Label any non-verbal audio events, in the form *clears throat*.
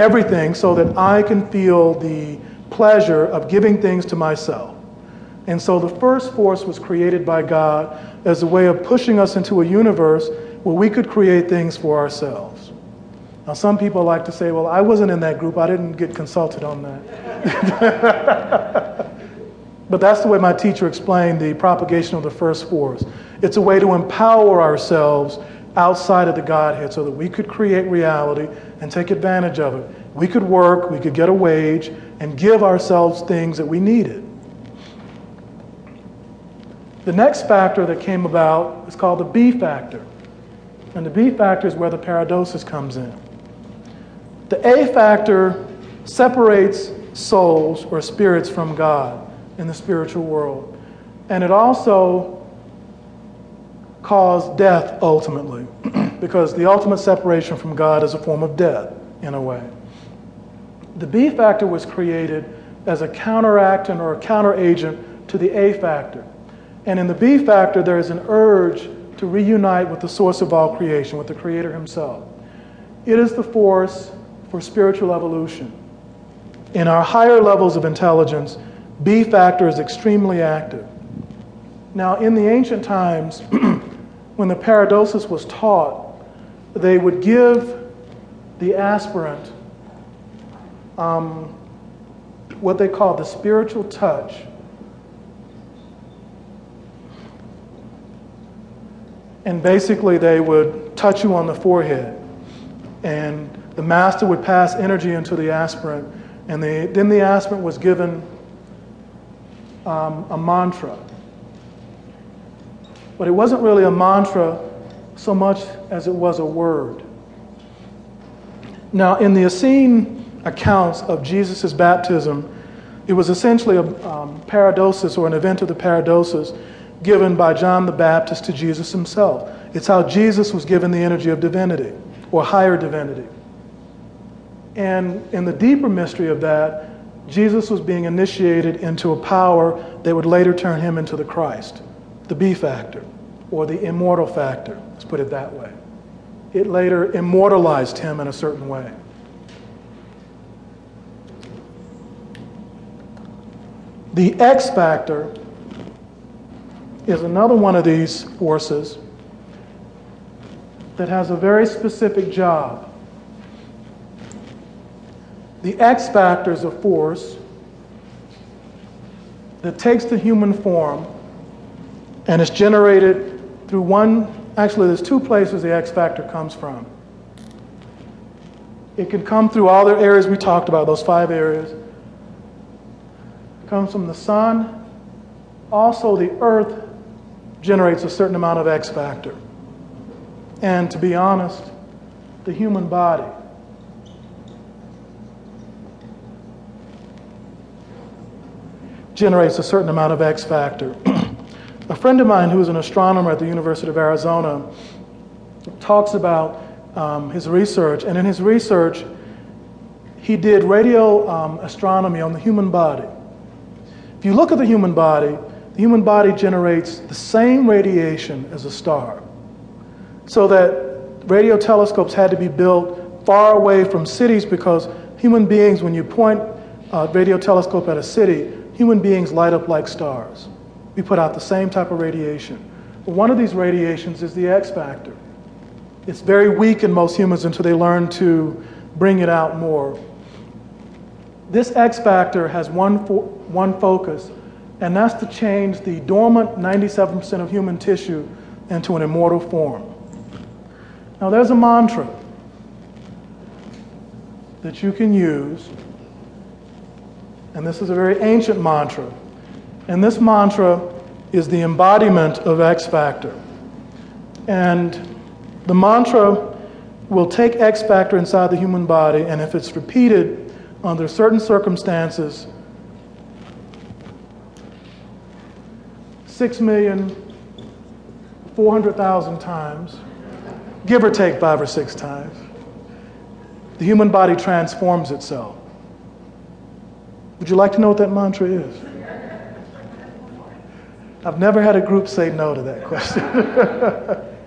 everything so that I can feel the pleasure of giving things to myself. And so the first force was created by God as a way of pushing us into a universe where we could create things for ourselves. Now, some people like to say, well, I wasn't in that group, I didn't get consulted on that. *laughs* but that's the way my teacher explained the propagation of the first force. It's a way to empower ourselves outside of the Godhead so that we could create reality and take advantage of it. We could work, we could get a wage, and give ourselves things that we needed. The next factor that came about is called the B factor. And the B factor is where the paradosis comes in. The A factor separates souls or spirits from God in the spiritual world. And it also caused death ultimately, *clears throat* because the ultimate separation from God is a form of death, in a way. The B factor was created as a counteractant or a counteragent to the A factor. And in the B factor, there is an urge to reunite with the source of all creation, with the Creator Himself. It is the force for spiritual evolution. In our higher levels of intelligence, B factor is extremely active. Now, in the ancient times, *clears throat* when the paradosis was taught, they would give the aspirant um, what they call the spiritual touch. And basically, they would touch you on the forehead. And the master would pass energy into the aspirant. And the, then the aspirant was given um, a mantra. But it wasn't really a mantra so much as it was a word. Now, in the Essene accounts of Jesus' baptism, it was essentially a um, paradosis or an event of the paradosis given by John the Baptist to Jesus himself. It's how Jesus was given the energy of divinity or higher divinity. And in the deeper mystery of that, Jesus was being initiated into a power that would later turn him into the Christ the B factor, or the immortal factor, let's put it that way. It later immortalized him in a certain way. The X factor is another one of these forces that has a very specific job. The X factor is a force that takes the human form and it's generated through one, actually, there's two places the X factor comes from. It can come through all the areas we talked about, those five areas. It comes from the sun. Also, the earth generates a certain amount of X factor. And to be honest, the human body. generates a certain amount of X factor. A friend of mine who's an astronomer at the University of Arizona talks about um, his research, and in his research, he did radio um, astronomy on the human body. If you look at the human body, the human body generates the same radiation as a star. So that radio telescopes had to be built far away from cities because human beings, when you point a radio telescope at a city, human beings light up like stars we put out the same type of radiation. One of these radiations is the X factor. It's very weak in most humans until they learn to bring it out more. This X factor has one, fo- one focus, and that's to change the dormant 97% of human tissue into an immortal form. Now, there's a mantra that you can use, and this is a very ancient mantra. And this mantra is the embodiment of X Factor. And the mantra will take X Factor inside the human body, and if it's repeated under certain circumstances, six million four hundred thousand times, give or take five or six times, the human body transforms itself. Would you like to know what that mantra is? I've never had a group say no to that question. *laughs*